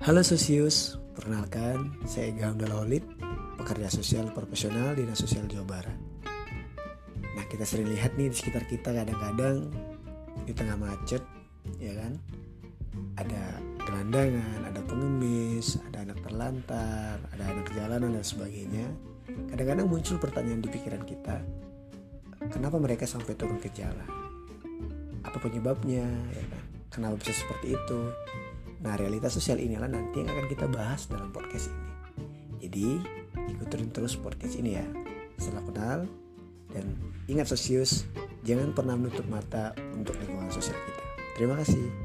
Halo Sosius, perkenalkan saya Ega Holid, pekerja sosial profesional Dinas Sosial Jawa Barat. Nah kita sering lihat nih di sekitar kita kadang-kadang di tengah macet, ya kan? Ada gelandangan, ada pengemis, ada anak terlantar, ada anak jalanan dan sebagainya. Kadang-kadang muncul pertanyaan di pikiran kita, kenapa mereka sampai turun ke jalan? Apa penyebabnya? Ya kan? Kenapa bisa seperti itu? Nah, realitas sosial inilah nanti yang akan kita bahas dalam podcast ini. Jadi, ikutin terus podcast ini ya. Salam kenal dan ingat sosius, jangan pernah menutup mata untuk lingkungan sosial kita. Terima kasih.